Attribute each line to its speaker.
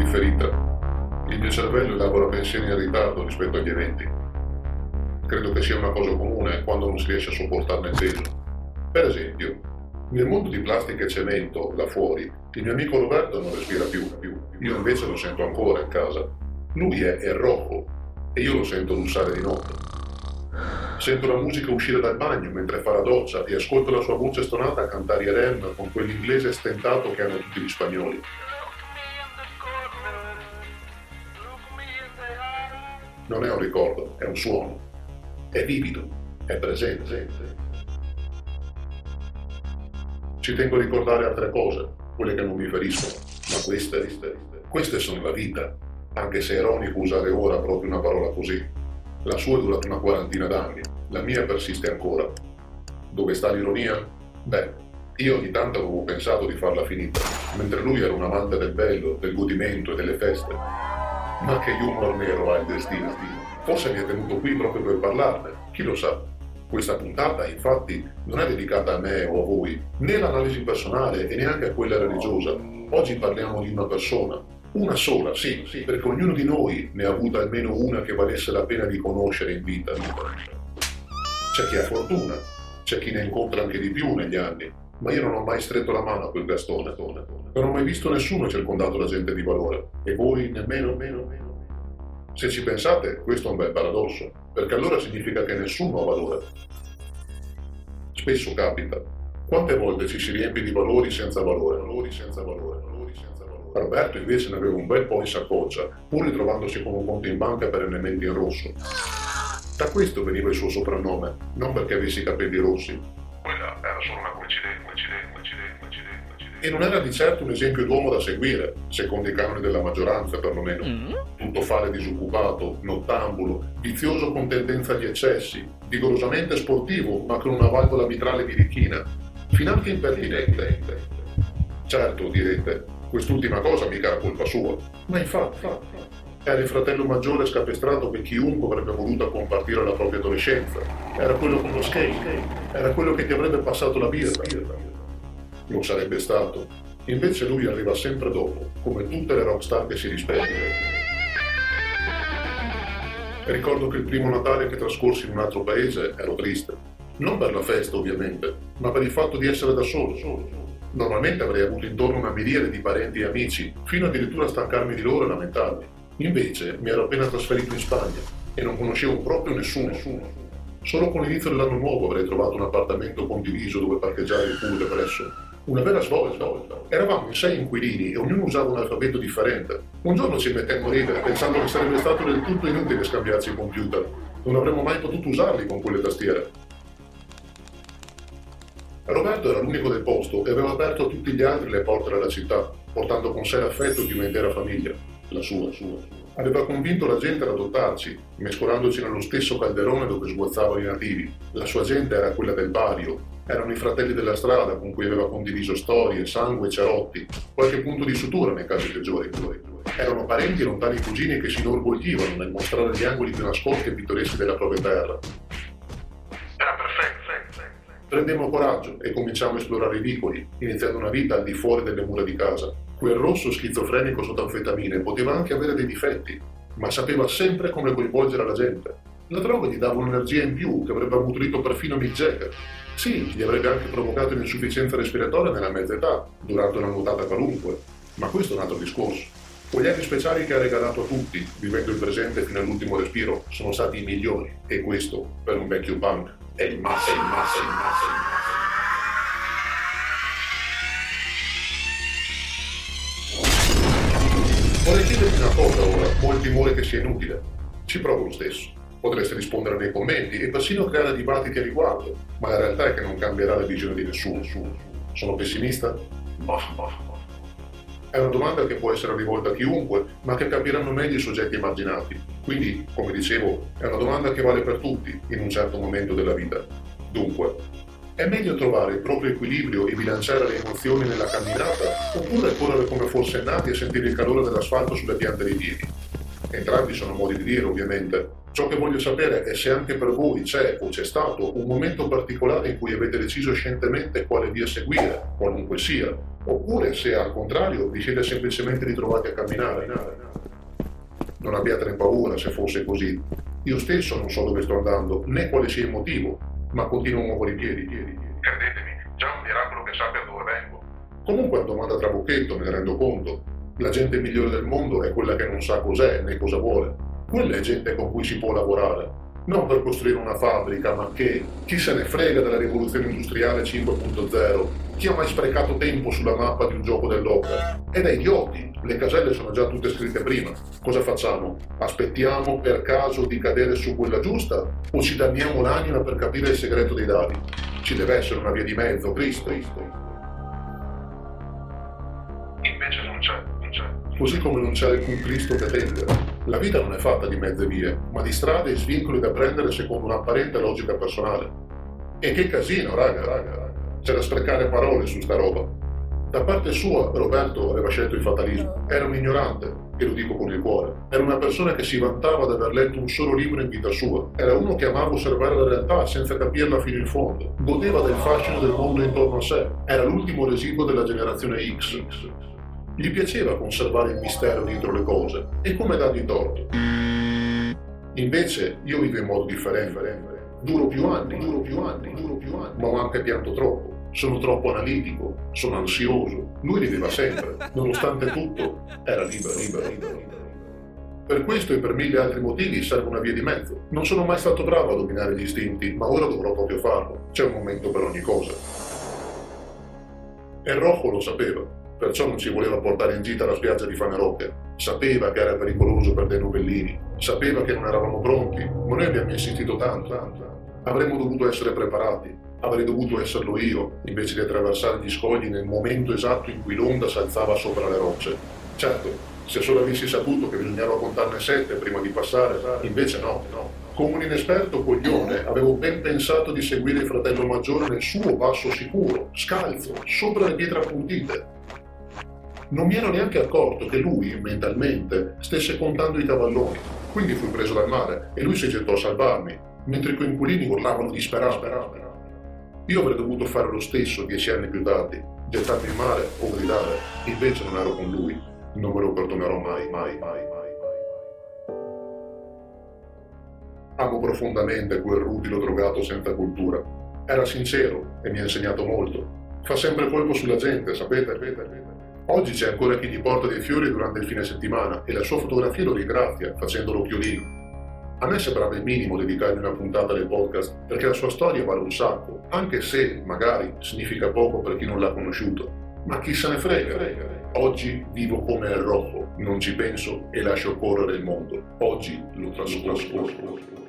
Speaker 1: indifferita. Il mio cervello elabora pensieri in ritardo rispetto agli eventi. Credo che sia una cosa comune quando non si riesce a sopportarne il peso. Per esempio, nel mondo di plastica e cemento, là fuori, il mio amico Roberto non respira più, più. io invece lo sento ancora in casa. Lui è, è roco e io lo sento russare di notte. Sento la musica uscire dal bagno mentre fa la doccia e ascolto la sua voce stonata cantare i rem con quell'inglese stentato che hanno tutti gli spagnoli. Non è un ricordo, è un suono. È vivido, è presente. Ci tengo a ricordare altre cose, quelle che non mi feriscono, ma queste, queste sono la vita, anche se è ironico usare ora proprio una parola così. La sua è durata una quarantina d'anni, la mia persiste ancora. Dove sta l'ironia? Beh, io ogni tanto avevo pensato di farla finita, mentre lui era un amante del bello, del godimento e delle feste. Ma che humor nero ha il destino. Forse mi è tenuto qui proprio per parlarne, chi lo sa. Questa puntata, infatti, non è dedicata a me o a voi, né all'analisi personale e neanche a quella religiosa. Oggi parliamo di una persona, una sola, sì, sì, perché ognuno di noi ne ha avuta almeno una che valesse la pena di conoscere in vita. C'è chi ha fortuna, c'è chi ne incontra anche di più negli anni, ma io non ho mai stretto la mano a quel Gastone. Non ho mai visto nessuno circondato da gente di valore, e voi nemmeno, meno, meno. Se ci pensate, questo è un bel paradosso, perché allora significa che nessuno ha valore. Spesso capita. Quante volte ci si riempie di valori senza valore, valori senza valore, valori senza valore. Roberto invece ne aveva un bel po' in saccoccia, pur ritrovandosi con un conto in banca perennemente in rosso. Da questo veniva il suo soprannome, non perché avessi i capelli rossi. Quella era solo una coincidenza. E non era di certo un esempio d'uomo da seguire, secondo i canoni della maggioranza perlomeno. Mm. Tutto fare disoccupato, nottambulo, vizioso con tendenza agli eccessi, vigorosamente sportivo ma con una valvola mitrale birichina, finanche impertinente. Certo, direte, quest'ultima cosa mica era colpa sua, ma infatti era il fratello maggiore scapestrato che chiunque avrebbe voluto compartire la propria adolescenza. Era quello con lo skate, era quello che ti avrebbe passato la birra lo sarebbe stato. Invece lui arriva sempre dopo, come tutte le rockstar che si rispettano. Ricordo che il primo Natale che trascorsi in un altro paese ero triste. Non per la festa, ovviamente, ma per il fatto di essere da solo. Normalmente avrei avuto intorno una miriade di parenti e amici, fino addirittura a stancarmi di loro e lamentarmi. Invece mi ero appena trasferito in Spagna e non conoscevo proprio nessuno. nessuno. Solo con l'inizio dell'anno nuovo avrei trovato un appartamento condiviso dove parcheggiare il pool presso una vera svolta. Eravamo in sei inquilini e ognuno usava un alfabeto differente. Un giorno ci mettemmo a ridere pensando che sarebbe stato del tutto inutile scambiarci i computer. Non avremmo mai potuto usarli con quelle tastiere. Roberto era l'unico del posto e aveva aperto a tutti gli altri le porte della città, portando con sé l'affetto di un'intera famiglia, la sua, la sua. Aveva convinto la gente ad adottarci, mescolandoci nello stesso calderone dove sguazzavano i nativi. La sua gente era quella del Bario, erano i fratelli della strada con cui aveva condiviso storie, sangue e cerotti, qualche punto di sutura nei casi peggiori. Erano parenti e lontani cugini che si inorgoglivano nel mostrare gli angoli più nascosti e pittoreschi della propria terra. Era perfetto. Prendemmo coraggio e cominciamo a esplorare i vicoli, iniziando una vita al di fuori delle mura di casa. Quel rosso schizofrenico sotto anfetamine poteva anche avere dei difetti, ma sapeva sempre come coinvolgere la gente. La droga gli dava un'energia in più che avrebbe avuto perfino Mick Jagger, sì, gli avrebbe anche provocato un'insufficienza respiratoria nella mezza età, durante una nuotata qualunque, ma questo è un altro discorso. Quegli anni speciali che ha regalato a tutti, vivendo il presente fino all'ultimo respiro, sono stati i migliori, e questo, per un vecchio punk, è il massimo, massimo, massimo. Vorrei chiederti una cosa ora, molti timore che sia inutile. Ci provo lo stesso. Potreste rispondere nei commenti e persino creare dibattiti a riguardo, ma la realtà è che non cambierà la visione di nessuno. Sono pessimista? Bah, bah, bah. È una domanda che può essere rivolta a chiunque, ma che capiranno meglio i soggetti emarginati. Quindi, come dicevo, è una domanda che vale per tutti in un certo momento della vita. Dunque, è meglio trovare il proprio equilibrio e bilanciare le emozioni nella camminata, oppure correre come fosse nati e sentire il calore dell'asfalto sulle piante dei piedi? Entrambi sono modi di dire, ovviamente, Ciò che voglio sapere è se anche per voi c'è o c'è stato un momento particolare in cui avete deciso scientemente quale via seguire, qualunque sia, oppure se al contrario vi siete semplicemente ritrovati a camminare. Non abbiate paura se fosse così. Io stesso non so dove sto andando, né quale sia il motivo, ma continuo a muovere i piedi. Credetemi, già un miracolo che sappia dove vengo. Comunque è domanda trabocchetto, me ne rendo conto. La gente migliore del mondo è quella che non sa cos'è né cosa vuole quella è gente con cui si può lavorare, non per costruire una fabbrica, ma che chi se ne frega della rivoluzione industriale 5.0, chi ha mai sprecato tempo sulla mappa di un gioco dell'opera. È da idioti, le caselle sono già tutte scritte prima. Cosa facciamo? Aspettiamo per caso di cadere su quella giusta o ci danniamo l'anima per capire il segreto dei dati? Ci deve essere una via di mezzo, Cristo. Cristo. Invece non c'è, non c'è. Così come non c'è alcun Cristo che tenga. La vita non è fatta di mezze vie, ma di strade e svincoli da prendere secondo un'apparente logica personale. E che casino, raga, raga, raga. C'è da sprecare parole su sta roba. Da parte sua, Roberto aveva scelto il fatalismo. Era un ignorante, e lo dico con il cuore. Era una persona che si vantava di aver letto un solo libro in vita sua. Era uno che amava osservare la realtà senza capirla fino in fondo. Godeva del fascino del mondo intorno a sé. Era l'ultimo residuo della generazione X. Gli piaceva conservare il mistero dietro le cose e come dargli torto. Invece io vivo in modo differente. Duro più anni, duro più anni, duro più anni, ma ho anche pianto troppo. Sono troppo analitico, sono ansioso. Lui rideva sempre, nonostante tutto, era libero, libero, libero, libero. Per questo e per mille altri motivi serve una via di mezzo. Non sono mai stato bravo a dominare gli istinti, ma ora dovrò proprio farlo. C'è un momento per ogni cosa. E Rocco lo sapeva perciò non ci voleva portare in gita alla spiaggia di Fanerocca. Sapeva che era pericoloso per dei novellini, sapeva che non eravamo pronti, ma noi abbiamo insistito tanto, tanto. Avremmo dovuto essere preparati, avrei dovuto esserlo io, invece di attraversare gli scogli nel momento esatto in cui l'onda si alzava sopra le rocce. Certo, se solo avessi saputo che bisognava contarne sette prima di passare, invece no, no. Come un inesperto coglione avevo ben pensato di seguire il fratello maggiore nel suo passo sicuro, scalzo, sopra le pietre appuntite, non mi ero neanche accorto che lui, mentalmente, stesse contando i cavalloni. Quindi fui preso dal mare e lui si gettò a salvarmi, mentre i coinquilini urlavano disperati. Io avrei dovuto fare lo stesso dieci anni più tardi, gettarmi in mare o gridare, invece non ero con lui. Non me lo perdonerò mai, mai, mai, mai, mai. Amo profondamente quel rutilo drogato senza cultura. Era sincero e mi ha insegnato molto. Fa sempre colpo sulla gente, sapete, sapete, sapete. Oggi c'è ancora chi gli porta dei fiori durante il fine settimana e la sua fotografia lo ringrazia facendolo chiodino. A me sembrava il minimo dedicargli una puntata del podcast perché la sua storia vale un sacco, anche se magari significa poco per chi non l'ha conosciuto. Ma chi se ne frega? Oggi vivo come il rojo, non ci penso e lascio correre il mondo. Oggi lo trascorro.